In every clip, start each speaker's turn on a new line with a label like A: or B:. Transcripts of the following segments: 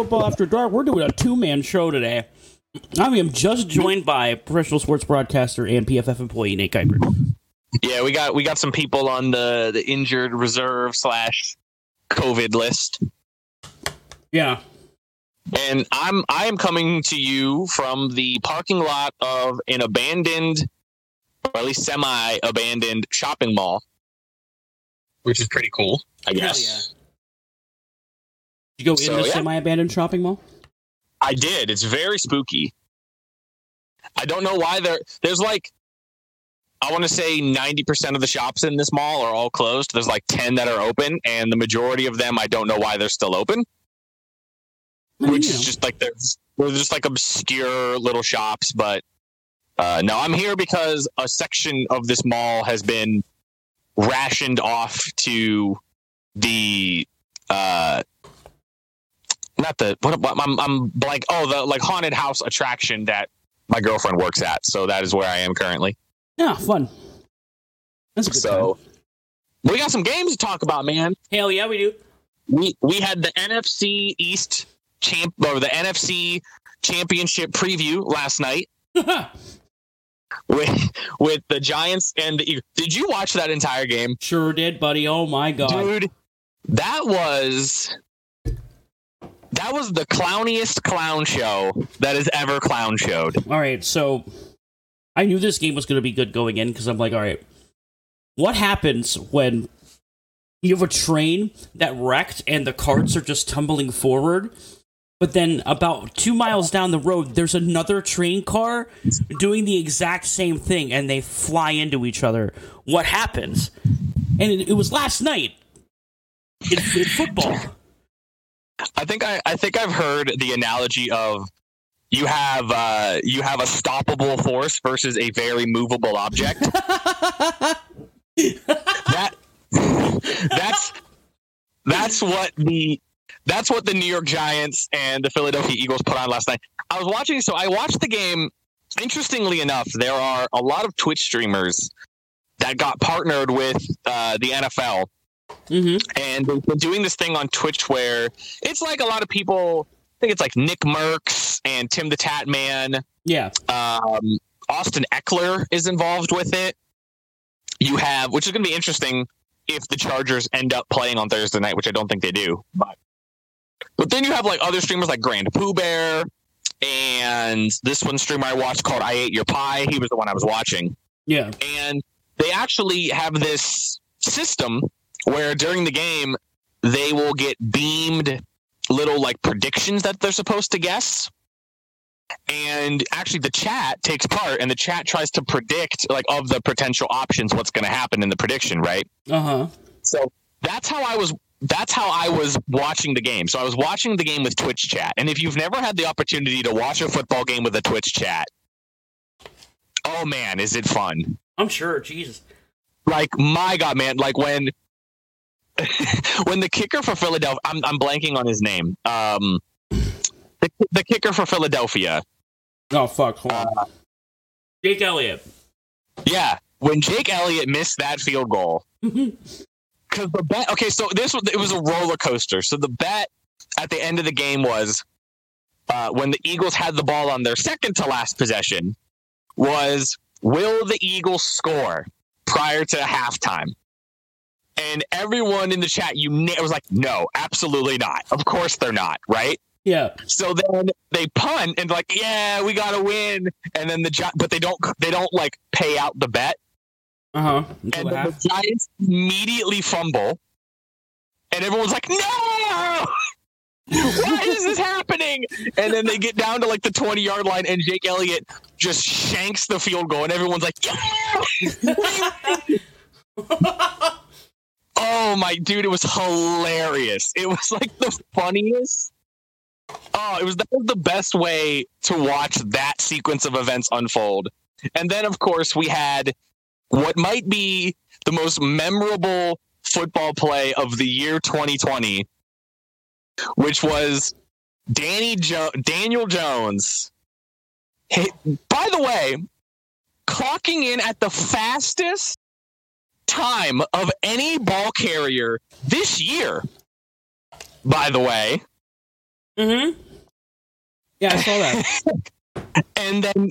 A: everybody. Welcome to Football After Dark. We're doing a two man show today. I am just joined by professional sports broadcaster and PFF employee Nate Kuiper.
B: Yeah, we got we got some people on the the injured reserve slash COVID list,
A: Yeah.
B: and I'm I am coming to you from the parking lot of an abandoned, or at least semi abandoned shopping mall, which is pretty cool, I guess.
A: You go
B: So,
A: in the
B: yeah.
A: semi abandoned shopping mall?
B: I did. It's very spooky. I don't know why there. There's like, I want to say ninety percent of the shops in this mall are all closed. There's like ten that are open, and the majority of them, I don't know why they're still open.
A: I
B: Which
A: you
B: is just like they're, they're just like obscure little shops. But uh, no, I'm here because a section of this mall has been rationed off to the uh not the what, what I'm, I'm blank oh the like haunted house attraction that my girlfriend works at so that is where i am currently
A: Yeah, fun. That's a good
B: so
A: time.
B: we got some games to talk about man
A: Hell yeah, we do.
B: we we had the nfc east champ or the nfc championship preview last night with with the giants and the Eagles. did you watch that entire game
A: sure did, buddy. Oh my god.
B: dude that was that was the clowniest clown show that has ever clown showed
A: All right, so I knew this game was going to be good going in because I'm like, all right, what happens when you have a train that wrecked and the carts are just tumbling forward? But then about two miles down the road, there's another train car doing the exact same thing and they fly into each other. What happens? And it, it was last night in, in football.
B: I think I, I think I've heard the analogy of you have uh, you have a stoppable force versus a very movable object. that that's that's what the that's what the New York Giants and the Philadelphia Eagles put on last night. I was watching, so I watched the game. Interestingly enough, there are a lot of Twitch streamers that got partnered with uh, the NFL
A: hmm
B: and they've been doing this thing on Twitch where it's like a lot of people. I think it's like NickMercs and Tim the Tat Man.
A: Yeah.
B: Um, Austin Ekeler is involved with it. You have, which is going to be interesting if the Chargers end up playing on Thursday night, which I don't think they do. But, but then you have like other streamers like Grand Pooh Bear and this one streamer I watched called I Ate Your Pie. He was the one I was watching
A: Yeah.
B: and they actually have this system where during the game they will get beamed little like predictions that they're supposed to guess and actually the chat takes part and the chat tries to predict like of the potential options what's going to happen in the prediction right
A: Uh huh.
B: so that's how i was that's how i was watching the game so i was watching the game with twitch chat and if you've never had the opportunity to watch a football game with a twitch chat oh man is it fun
A: I'm sure. Jesus.
B: like my god man like when when the kicker for philadelphia i'm, I'm blanking on his name um the, the kicker for philadelphia
A: Oh fuck. Hold on. Jake Elliott.
B: yeah when jake elliott missed that field goal because the bet okay so this was it was a roller coaster so the bet at the end of the game was uh, when the eagles had the ball on their second to last possession was will the eagles score prior to halftime and everyone in the chat you na- was like no absolutely not of course they're not right
A: Yeah.
B: so then they punt and like yeah we gotta win and then the Gi- but they don't they don't like pay out the bet
A: Uh huh.
B: And
A: the
B: then the Giants immediately fumble, and everyone's like, "No! Why is this happening?" And then they get down to like the twenty yard line, and Jake Elliott just shanks the field goal, and everyone's like, "Yeah!" oh my dude, it was hilarious. It was like the funniest. Oh, it was that was the best way to watch that sequence of events unfold. And then, of course, we had what might be the most memorable football play of the year 2020, which was Danny jo- Daniel Jones. Hit, by the way, clocking in at the fastest time of any ball carrier this year. By the way,
A: Mm-hmm. Yeah, I saw that.
B: and then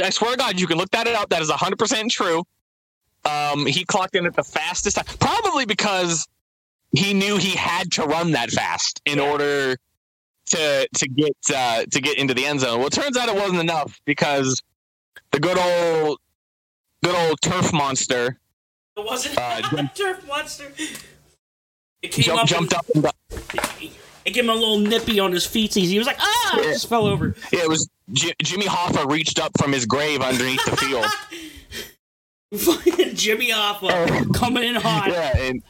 B: I swear to God, you can look that up. That is 100% true. Um, he clocked in at the fastest time, probably because he knew he had to run that fast in order to to get uh, to get into the end zone. Well, it turns out it wasn't enough because the good old good old turf monster
A: It wasn't
B: Uh,
A: a turf monster. It came
B: jump,
A: up
B: jumped
A: and,
B: up. And, got-
A: It gave him a little nippy on his feet. He was like, ah!
B: Yeah.
A: Just fell over.
B: yeah, it was J- Jimmy Hoffa reached up from his grave underneath the field.
A: Fucking Jimmy Hoffa coming in hot.
B: yeah, and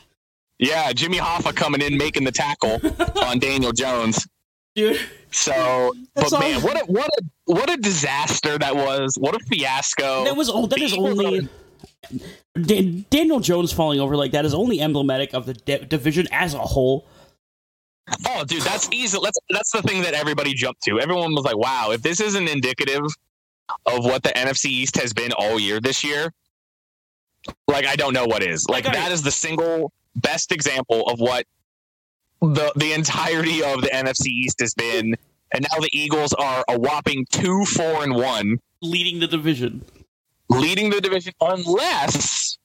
B: yeah, Jimmy Hoffa coming in making the tackle on Daniel Jones.
A: Dude,
B: So,
A: That's
B: but man, what a what a what a disaster that was! What a fiasco!
A: that was oh, that is only Dan- Daniel Jones falling over like that is only emblematic of the de- division as a whole.
B: oh, dude, that's easy. That's that's the thing that everybody jumped to. Everyone was like, "Wow, if this isn't indicative of what the NFC East has been all year this year, like I don't know what is." Like that is the single best example of what the the entirety of the NFC East has been. And now the Eagles are a whopping two, four, and one.
A: leading the division.
B: Leading the division unless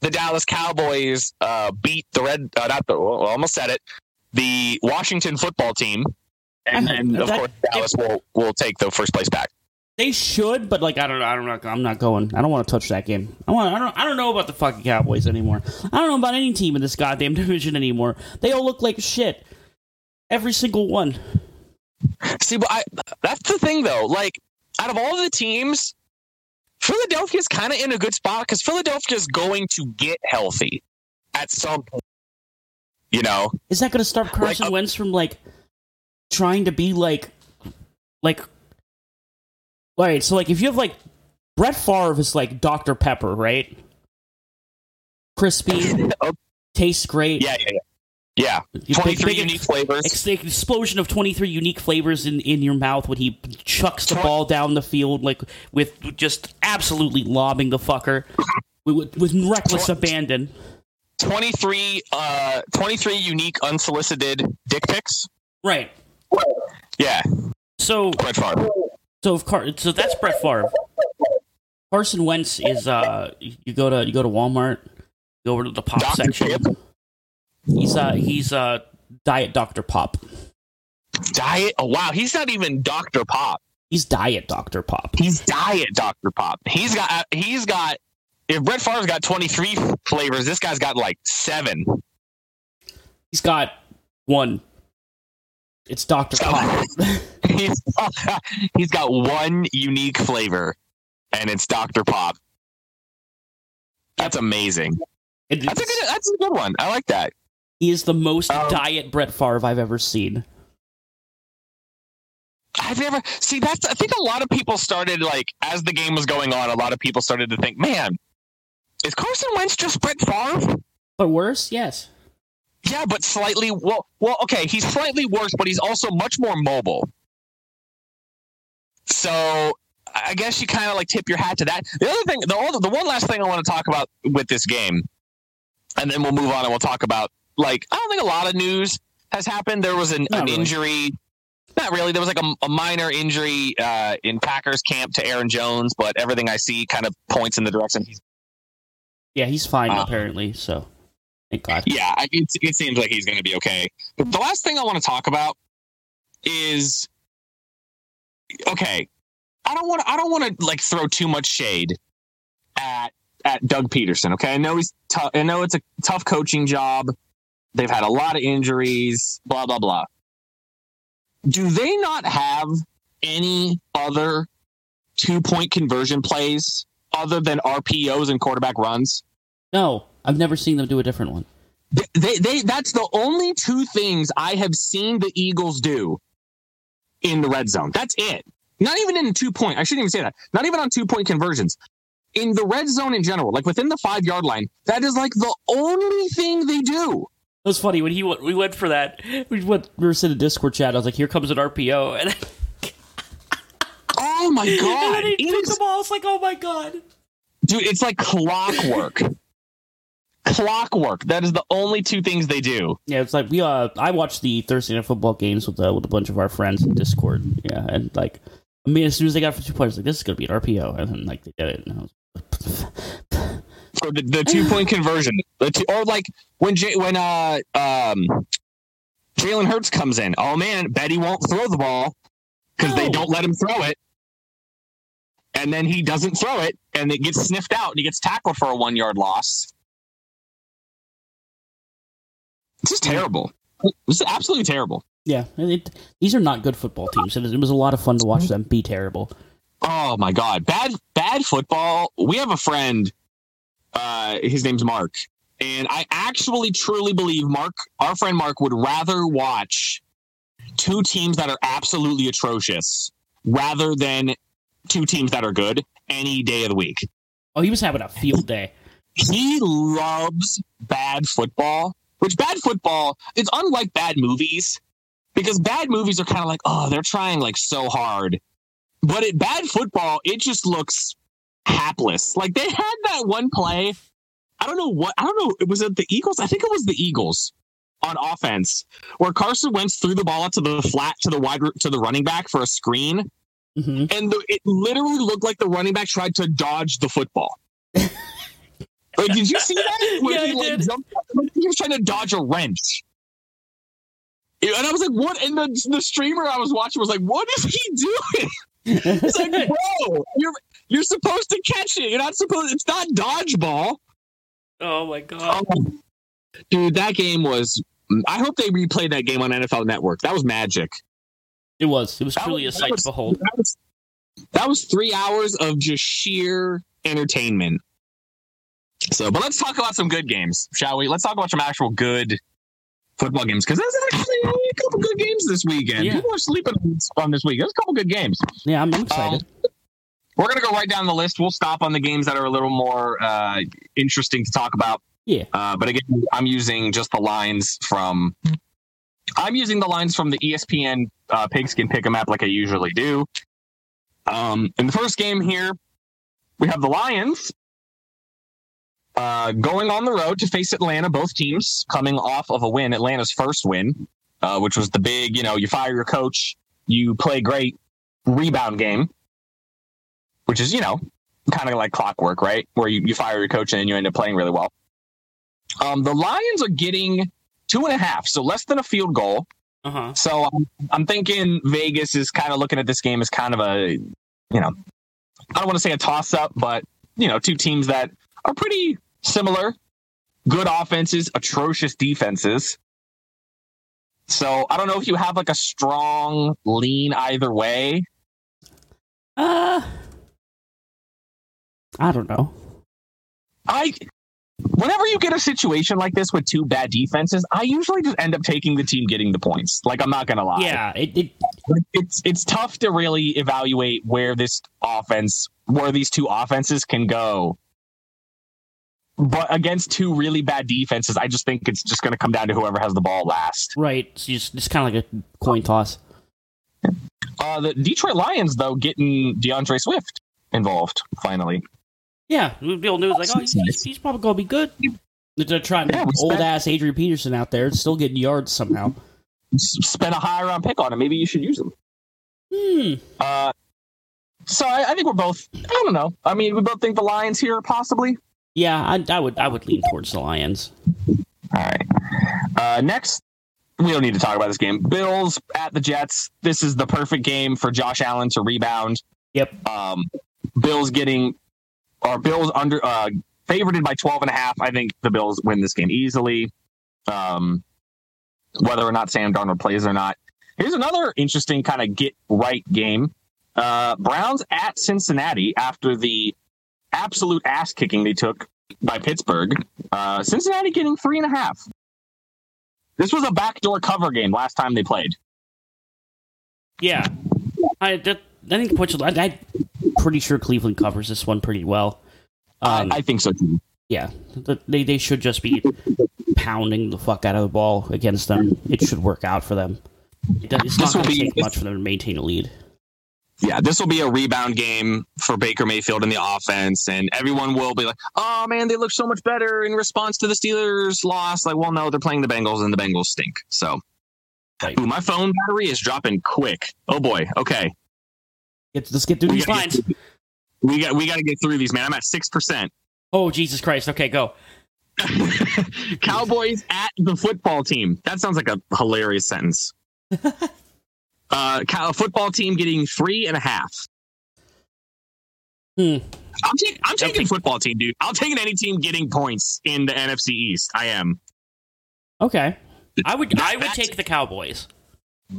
B: the Dallas Cowboys uh, beat the red. Uh, not the. Well, almost said it. The Washington football team, and
A: Uh,
B: then of
A: that-
B: course Dallas will will take the first place back.
A: They should, but like I don't know. I don't know. I'm not going. I don't want to touch that game. I want. I don't. I don't know about the fucking Cowboys anymore. I don't know about any team in this goddamn division anymore. They all look like shit. Every single one.
B: See, but I that's the thing though. Like out of all the teams, Philadelphia's kind of in a good spot because Philadelphia's going to get healthy at some point. You know,
A: Is that going to stop Carson
B: uh,
A: Wentz from like trying to be like, like? All right, so like if you have like Brett Favre is like Dr Pepper, right? Crispy,
B: Oh,
A: tastes great.
B: yeah, yeah, yeah. Yeah, twenty three unique flavors.
A: Ex- explosion of 23 unique flavors in, in your mouth when he chucks the ball down the field like with just absolutely lobbing the fucker with, with reckless abandon
B: 23, uh, 23 unique unsolicited dick pics.
A: right
B: Yeah,
A: so
B: Brett Favre.
A: so of Car- so that's Brett Favre Carson Wentz is uh you go to you go to Walmart go over to the pop
B: Dr.
A: section
B: Chip.
A: He's uh he's uh diet Dr Pop
B: Diet. Oh, wow, he's not even Dr. Pop.
A: he's diet Dr Pop
B: He's Diet Dr. Pop. He's got. uh, He's got. If Brett Favre's got 23 flavors, this guy's got like seven.
A: he's got one it's Dr Pop
B: he's, he's got one unique flavor, and it's Dr. Pop. That's amazing. That's a good. That's a good one. I like that.
A: He is the most
B: Um,
A: diet Brett Favre I've ever seen.
B: I've never see that's I think a lot of people started like as the game was going on, a lot of people started to think, man, is Carson Wentz just Brett Favre?
A: But worse, yes.
B: Yeah, but slightly well well, okay, he's slightly worse, but he's also much more mobile. So I guess you kind of like tip your hat to that. The other thing, the the one last thing I want to talk about with this game, and then we'll move on and we'll talk about like I don't think a lot of news has happened. There was an, an
A: really.
B: injury. Not really. There was like a, a minor injury uh, in Packers camp to Aaron Jones, but everything I see kind of points in the direction he's.
A: Yeah, he's fine
B: Uh,
A: apparently. So, thank God.
B: Yeah, I- it, it seems like he's going to be okay. But the last thing I want to talk about is okay. I don't want. to I don't want to like throw too much shade at at Doug Pederson. Okay, I know he's. tough. I know it's a tough coaching job. They've had a lot of injuries. Blah blah blah. Do they not have any other two point conversion plays other than RPOs and quarterback runs?
A: No, I've never seen them do a different one.
B: They, they, they, that's the only two things I have seen the Eagles do in the red zone. That's it. Not even in two point. I shouldn't even say that. Not even on two point conversions. In the red zone in general, like within the five yard line, that is like the only thing they do.
A: It was funny when he went, we went for that. We went. We were in a Discord chat. I was like, "Here comes an RPO," and,
B: Oh my
A: and
B: god,
A: then he
B: It
A: took the ball. It's like, "Oh my god!"
B: dude! It's like clockwork. clockwork. That is the only two things they do.
A: Yeah, it's like we uh I watched the Thursday night football games with uh, with a bunch of our friends in Discord. Yeah, and like I mean as soon as they got for two points, like this is gonna be an RPO, and then like they did it. And I was,
B: For the, the two point conversion, two, or like when J, when uh um Jalen Hurts comes in. Oh man, Betty won't throw the ball because they don't let him throw it, and then he doesn't throw it, and it gets sniffed out, and he gets tackled for a one yard loss. This is terrible. This is absolutely terrible.
A: yeah, it, these are not good football teams. It was, it was a lot of fun to watch them be terrible.
B: Oh my god, bad bad football. We have a friend. Uh, his name's Mark, and I actually truly believe Mark, our friend Mark, would rather watch two teams that are absolutely atrocious rather than two teams that are good any day of the week.
A: Oh, he was having a field day.
B: He loves bad football, which bad football it's unlike bad movies because bad movies are kind of like, oh, they're trying like so hard. But at bad football, it just looks hapless. Like they had that one play. I don't know what I don't know. It was it the Eagles. I think it was the Eagles on offense where Carson Wentz threw the ball out to the flat to the wide to the running back for a screen,
A: hmm
B: and the, it literally looked like the running back tried to dodge the football. like, did you see that? Where
A: Yeah,
B: he
A: I
B: like
A: did.
B: jumped, like, he was trying to dodge a wrench. And I was like, "What?" And the the streamer I was watching was like, "What is he doing?" It's like, "Bro, you're you're supposed to catch it. You're not supposed. It's not dodgeball."
A: oh my god.
B: Um, dude, that game was. I hope they replayed that game on NFL Network. That was magic.
A: It was. It was
B: That
A: truly a
B: was- that
A: sight
B: was-
A: to behold.
B: That was, that was three hours of just sheer entertainment. So, but let's talk about some good games, shall we? Let's talk about some actual good football games because there's actually a couple good games this weekend.
A: Yeah.
B: People are sleeping on this week. There's a couple good games.
A: Yeah, I'm, I'm excited.
B: Um, We're gonna go right down the list. We'll stop on the games that are a little more uh, interesting to talk about.
A: Yeah.
B: Uh, but again, I'm using just the lines from. I'm using the lines from the ESPN uh, Pigskin Pick'em app, like I usually do. Um, in the first game here, we have the Lions uh, going on the road to face Atlanta. Both teams coming off of a win, Atlanta's first win, uh, which was the big, you know, you fire your coach, you play great rebound game, which is, you know, kind of like clockwork, right? Where you, you fire your coach and then you end up playing really well. Um, the Lions are getting two and a half, so less than a field goal.
A: Uh huh.
B: So I'm, I'm thinking Vegas is kind of looking at this game as kind of a, you know, I don't want to say a toss up, but, you know, two teams that are pretty similar. Good offenses, atrocious defenses. So I don't know if you have like a strong lean either way.
A: Uh, I don't know.
B: I whenever you get a situation like this with two bad defenses, I usually just end up taking the team getting the points. Like I'm not gonna lie.
A: Yeah, it, it
B: It's it's tough to really evaluate where this offense where these two offenses can go. But against two really bad defenses, I just think it's just gonna come down to whoever has the ball last.
A: right. It's just it's kind of like a coin toss.
B: Uh the Detroit Lions though getting DeAndre Swift involved finally.
A: Yeah, the old news like, oh, he's, he's, probably gonna be good. They're trying
B: Yeah,
A: old
B: spent-
A: ass Adrian Peterson out there, still getting yards somehow.
B: S- Spend a high round pick on him. Maybe you should use him.
A: Hmm.
B: Uh, so I, I think we're both. I don't know. I mean, we both think the Lions here possibly.
A: Yeah, I, I would I would lean towards the Lions.
B: All right. Uh, next, we don't need to talk about this game. Bills at the Jets. This is the perfect game for Josh Allen to rebound.
A: Yep.
B: Um, Bills getting, or Bills under uh, favored by 12 and a half. I think the Bills win this game easily. Um, whether or not Sam Darnold plays or not. Here's another interesting kind of get right game. Uh, Browns at Cincinnati after the absolute ass kicking they took by Pittsburgh. Uh, Cincinnati getting three and a half. This was a backdoor cover game last time they played.
A: Yeah, I that, I think I, I'm pretty sure Cleveland covers this one pretty well. Um,
B: I, I think so too.
A: yeah, they they should just be pounding the fuck out of the ball against them. It should work out for them. It it's
B: This
A: not
B: will
A: going to
B: be-
A: take much for them to maintain a lead.
B: yeah, this will be a rebound game for Baker Mayfield in the offense, and everyone will be like, "Oh man, they look so much better in response to the Steelers' loss." Like, well, no, they're playing the Bengals, and the Bengals stink. So, Ooh, my phone battery is dropping quick. Oh boy. Okay,
A: Get, let's get through
B: we
A: these lines.
B: get, we got we got to get through these, man. I'm at six percent.
A: Oh Jesus Christ! Okay, go.
B: Cowboys at the football team. That sounds like a hilarious sentence. uh, cow- football team getting three and a half.
A: Hmm.
B: I'm, ta- I'm taking
A: Okay.
B: football team, dude. I'll take any team getting points in the NFC East. I am.
A: Okay. I would. I would take the Cowboys.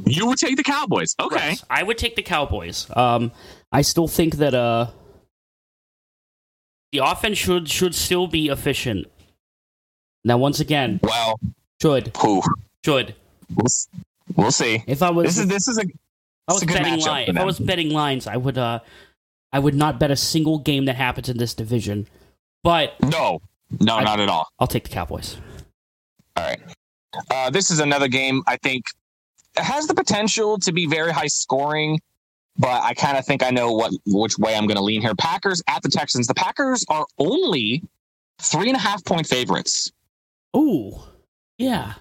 B: You would take the Cowboys. Okay.
A: Yes, I would take the Cowboys. Um, I still think that uh, the offense should should still be efficient. Now, once again,
B: Well,
A: should
B: who?
A: should
B: We'll, we'll see.
A: if I was
B: This is this is a
A: I was betting line, if I was betting lines, I would uh, I would not bet a single game that happens in this division. But
B: no, no,
A: I-
B: not at all.
A: I'll take the Cowboys.
B: All right. Uh, this is another game I think has the potential to be very high scoring, but I kind of think I know what which way I'm going to lean here. Packers at the Texans. The Packers are only three and a half point favorites.
A: Ooh, yeah,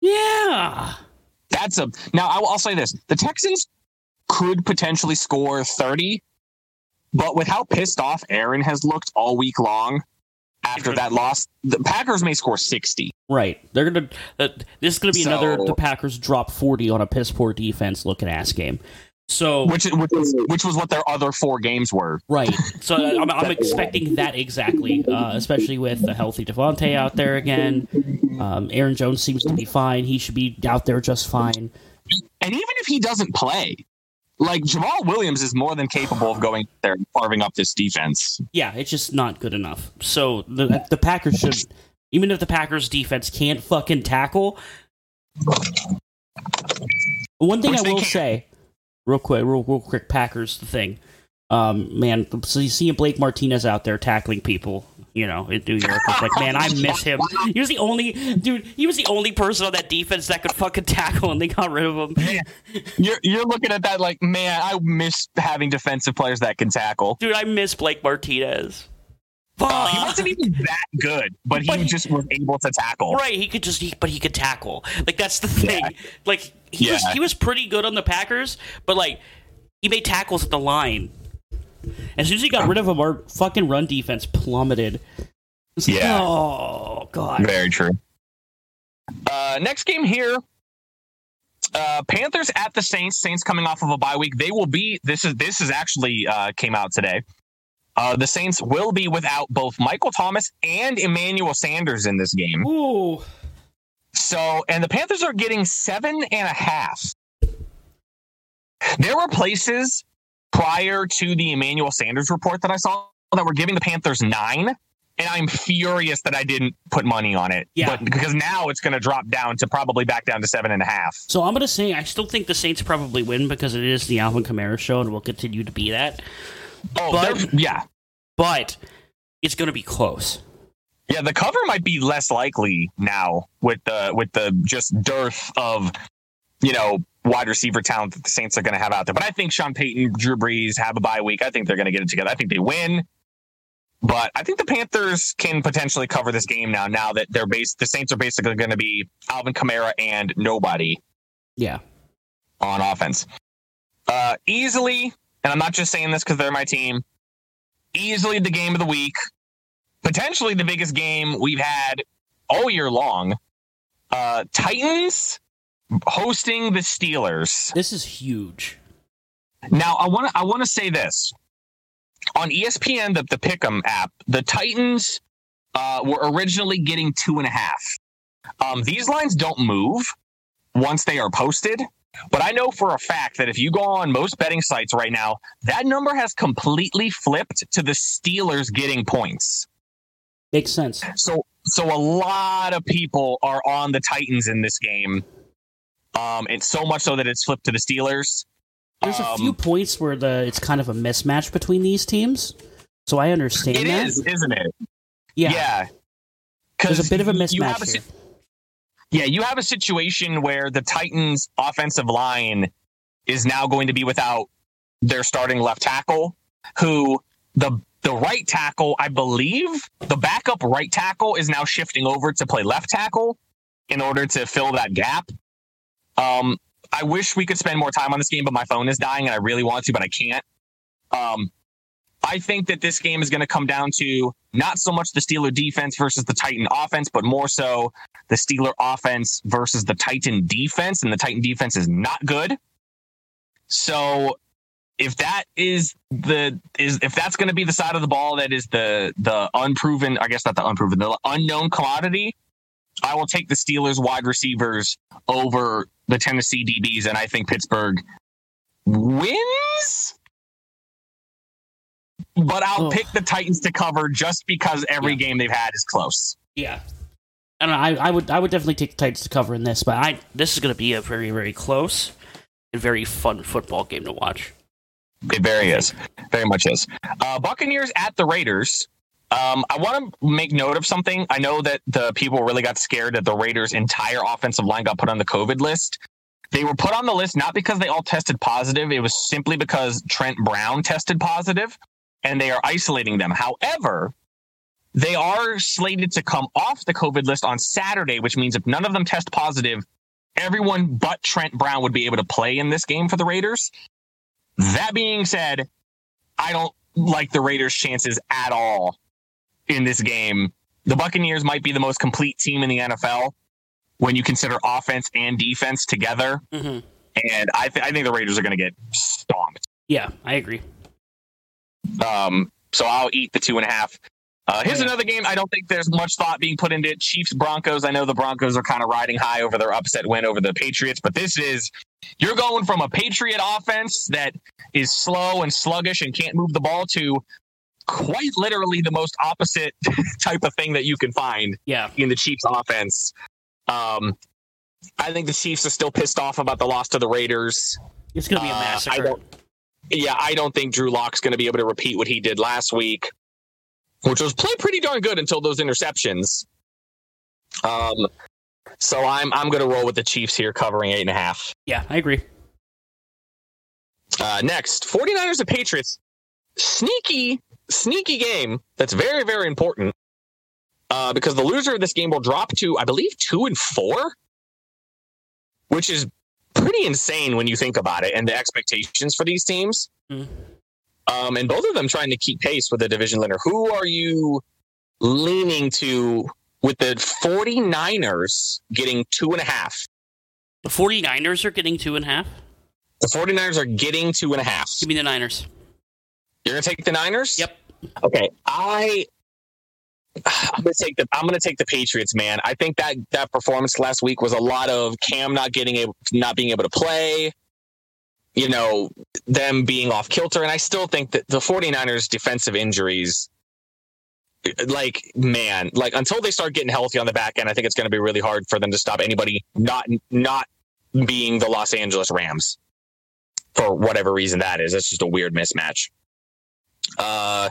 A: yeah.
B: That's a now. I will, I'll say this: the Texans could potentially score 30, but with how pissed off Aaron has looked all week long after that loss, the Packers may score 60.
A: Right. They're gonna. Uh, this is gonna be another. The Packers drop forty on a piss poor defense looking ass game. So
B: Which, which, is, which was what their other four games were.
A: right. So I'm, I'm expecting that exactly, uh, especially with the healthy Davante out there again. Um, Aaron Jones seems to be fine. He should be out there just fine.
B: And even if he doesn't play, like Jamaal Williams is more than capable of going there and carving up this defense.
A: Yeah, it's just not good enough. So the the Packers should, even if the Packers defense can't fucking tackle. One thing
B: Which
A: I will say, real quick, real, real quick, Packers the thing, um, man. So you see Blake Martinez out there tackling people, you know, in New York. It's like, man, I miss him. He was the only dude. He was the only person on that defense that could fucking tackle, and they got rid of him.
B: You're you're looking at that like, man, I miss having defensive players that can tackle.
A: Dude, I miss Blake Martinez.
B: Uh, he wasn't even that good, but he
A: But he-
B: just was able to tackle.
A: Right, he could just, he, but he could tackle. Like that's the thing. Like he was, he was pretty good on the Packers, but like he made tackles at the line. As soon as he got rid of him, our fucking run defense plummeted. Like,
B: Yeah.
A: Oh god.
B: Very true. Uh, next game here. Uh, Panthers at the Saints. Saints coming off of a bye week. They will be. This is this is actually uh, came out today. Uh, the Saints will be without both Michael Thomas and Emmanuel Sanders in this game.
A: Ooh.
B: So, and the Panthers are getting seven and a half. There were places prior to the Emmanuel Sanders report that I saw that were giving the Panthers nine. And I'm furious that I didn't put money on it.
A: Yeah.
B: But because now it's going to drop down to probably back down to seven and a half.
A: So I'm gonna say I still think the Saints probably win because it is the Alvin Kamara show and will continue to be that.
B: Oh,
A: But-
B: yeah.
A: But it's gonna be close.
B: Yeah, the cover might be less likely now with the with the just dearth of you know wide receiver talent that the Saints are going to have out there. But I think Sean Payton, Drew Brees have a bye week. I think they're going to get it together. I think they win. But I think the Panthers can potentially cover this game now. Now that they're based, the Saints are basically going to be Alvin Kamara and nobody
A: Yeah.
B: on offense. Uh, easily, and I'm not just saying this because they're my team. Easily the game of the week, potentially the biggest game we've had all year long. Uh, Titans hosting the Steelers.
A: This is huge.
B: Now, I want to I want to say this on ESPN, the the Pick'em app, the Titans uh, were originally getting two and a half. Um, these lines don't move once they are posted, but I know for a fact that if you go on most betting sites right now, that number has completely flipped to the Steelers getting points.
A: Makes sense.
B: So so a lot of people are on the Titans in this game. Um, and so much so that it's flipped to the Steelers.
A: There's a
B: Um,
A: few points where the it's kind of a mismatch between these teams. So I understand
B: It
A: that.
B: is, isn't it?
A: Yeah.
B: Yeah.
A: There's a bit of a mismatch
B: a
A: here.
B: yeah, you have a situation where the Titans' offensive line is now going to be without their starting left tackle, who the the right tackle, I believe, the backup right tackle is now shifting over to play left tackle in order to fill that gap. Um, I wish we could spend more time on this game, but my phone is dying and I really want to, but I can't. Um, I think that this game is going to come down to not so much the Steeler defense versus the Titan offense, but more so the Steeler offense versus the Titan defense. And the Titan defense is not good. So if that is the is if that's going to be the side of the ball that is the the unproven, I guess not the unproven, the unknown commodity, I will take the Steelers wide receivers over the Tennessee DBs, and I think Pittsburgh wins. But I'll pick the Titans to cover just because every
A: Yeah.
B: game they've had is close.
A: Yeah. I don't know. I, I would I would definitely take the Titans to cover in this, but I this is going to be a very very close and very fun football game to watch.
B: It very is, very much is. Uh, Buccaneers at the Raiders. Um, I want to make note of something. I know that the people really got scared that the Raiders' entire offensive line got put on the COVID list. They were put on the list not because they all tested positive. It was simply because Trent Brown tested positive, and they are isolating them. However, they are slated to come off the COVID list on Saturday, which means if none of them test positive, everyone but Trent Brown would be able to play in this game for the Raiders. That being said, I don't like the Raiders' chances at all in this game. The Buccaneers might be the most complete team in the NFL when you consider offense and defense together.
A: hmm
B: And I, th- I think the Raiders are going to get stomped.
A: Yeah, I agree.
B: Um, so I'll eat the two and a half. Uh, here's another game. I don't think there's much thought being put into it. Chiefs Broncos. I know the Broncos are kind of riding high over their upset win over the Patriots, but this is you're going from a Patriot offense that is slow and sluggish and can't move the ball to quite literally the most opposite type of thing that you can find
A: Yeah,
B: in the Chiefs offense. Um, I think the Chiefs are still pissed off about the loss to the Raiders.
A: it's going to be a
B: Uh, I
A: massacre.
B: don't- yeah, I don't think Drew Lock's going to be able to repeat what he did last week, which was play pretty darn good until those interceptions. Um, so I'm I'm going to roll with the Chiefs here, covering eight and a half.
A: yeah, I agree.
B: Uh, next, 49ers and Patriots. Sneaky, sneaky game that's very, very important uh, because the loser of this game will drop to, I believe, two and four, which is pretty insane when you think about it and the expectations for these teams.
A: Mm.
B: Um, and both of them trying to keep pace with the division leader. Who are you leaning to with the 49ers getting two and a half?
A: The 49ers are getting two and a half.
B: The 49ers are getting two and a half.
A: Give me the Niners.
B: You're gonna take the Niners?
A: Yep.
B: Okay. I I'm gonna take the I'm gonna take the Patriots, man. I think that that performance last week was a lot of Cam not getting able not being able to play, you know, them being off kilter. And I still think that the 49ers defensive injuries like man, like until they start getting healthy on the back end, I think it's gonna be really hard for them to stop anybody not not being the Los Angeles Rams. For whatever reason that is. It's just a weird mismatch. Uh,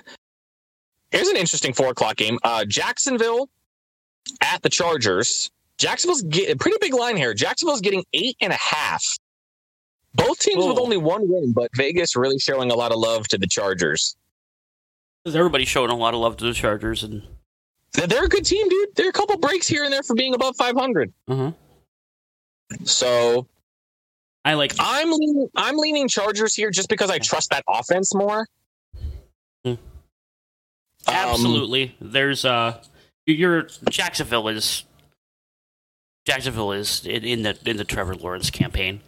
B: here's an interesting four o'clock game. Uh, Jacksonville at the Chargers. Jacksonville's get, a pretty big line here. Jacksonville's getting eight and a half. Both teams with only one win, but Vegas really showing a lot of love to the Chargers.
A: Everybody's showing a lot of love to the Chargers, and
B: They're- a good team, dude. There are a couple breaks here and there for being above 500.
A: uh-huh.
B: So
A: I like.
B: I'm leaning, I'm leaning Chargers here just because I trust that offense more.
A: Hmm.
B: Um,
A: Absolutely. There's uh your Jacksonville is Jacksonville is in, in the in the Trevor Lawrence campaign.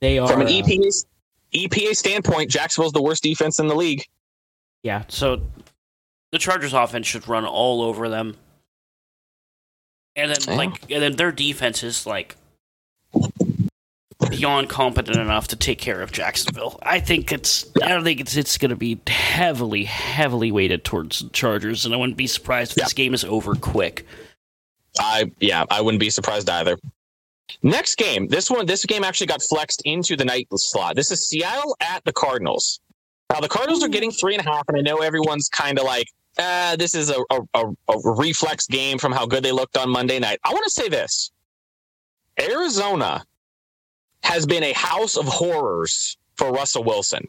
A: They are
B: from an E
A: uh,
B: EPA EPA standpoint, Jacksonville's the worst defense in the league.
A: yeah, so the Chargers offense should run all over them. And then
B: Yeah.
A: like and then their defense is like beyond competent enough to take care of Jacksonville. I think it's I don't think it's it's going to be heavily heavily weighted towards the Chargers and I wouldn't be surprised if
B: Yeah.
A: this game is over quick.
B: I yeah, I wouldn't be surprised either. Next game, this one, this game actually got flexed into the night slot. This is Seattle at the Cardinals. Now the Cardinals are getting three and a half, and I know everyone's kind of like, uh, this is a, a, a, a reflex game from how good they looked on Monday night. I want to say this: Arizona has been a house of horrors for Russell Wilson.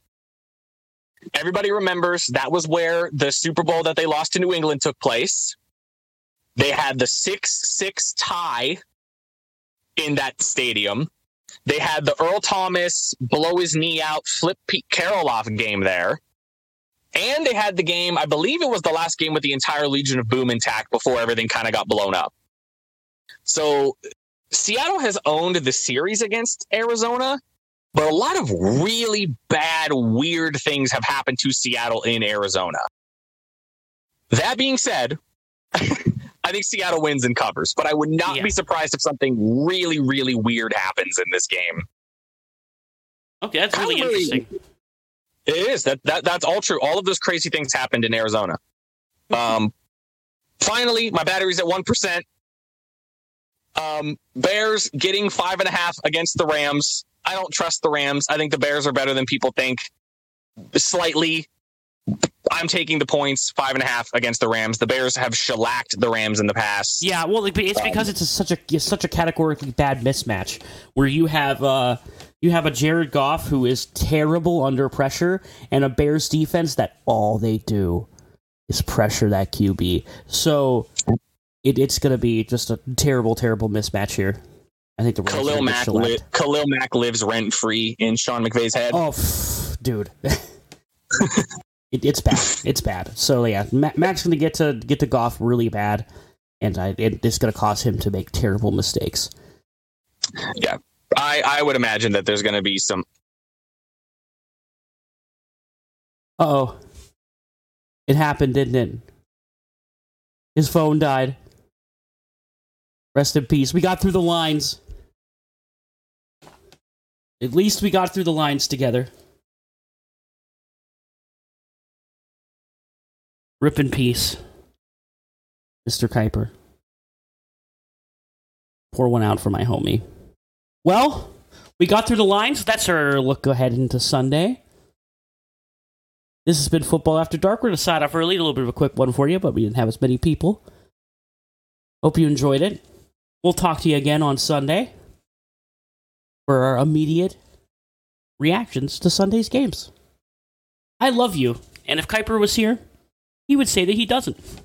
B: Everybody remembers that was where the Super Bowl that they lost to New England took place. They had the 6 6 tie in that stadium. They had the Earl Thomas blow his knee out, flip Pete Carroll off game there. And they had the game, I believe it was the last game with the entire Legion of Boom intact before everything kind of got blown up. So Seattle has owned the series against Arizona, but a lot of really bad, weird things have happened to Seattle in Arizona. That being said, I think Seattle wins and covers, but I would not
A: Yeah.
B: be surprised if something really, really weird happens in this game.
A: Okay, that's really
B: really-
A: interesting.
B: It is that, that that's all true. All of those crazy things happened in Arizona. Um, finally, my battery's at one percent. Um, Bears getting five and a half against the Rams. I don't trust the Rams. I think the Bears are better than people think. Slightly. I'm taking the points five and a half against the Rams. The Bears have shellacked the Rams in the past.
A: Yeah, well, it's because it's a, such a it's such a categorically bad mismatch where you have uh you have a Jared Goff who is terrible under pressure and a Bears defense that all they do is pressure that QB. So it, it's going to be just a terrible, terrible mismatch here. I think the
B: Khalil
A: gonna
B: Mack, li- Khalil Mack lives rent free in Sean McVay's head.
A: Oh, pff, dude. it, it's bad. It's bad. So yeah, Ma- Matt's going to get to get to Goff really bad, and I, it, it's going to cause him to make terrible mistakes.
B: Yeah, I, I would imagine that there's going to be some.
A: Uh oh. It happened, didn't it? His phone died. Rest in peace. We got through the lines. At least we got through the lines together. Rip in peace, Mr. Kuiper. Pour one out for my homie. Well, we got through the lines. That's our look ahead into Sunday. This has been Football After Dark. We're going to sign off early. A little bit of a quick one for you, but we didn't have as many people. Hope you enjoyed it. We'll talk to you again on Sunday for our immediate reactions to Sunday's games. I love you, and if Kuiper was here, he would say that he doesn't.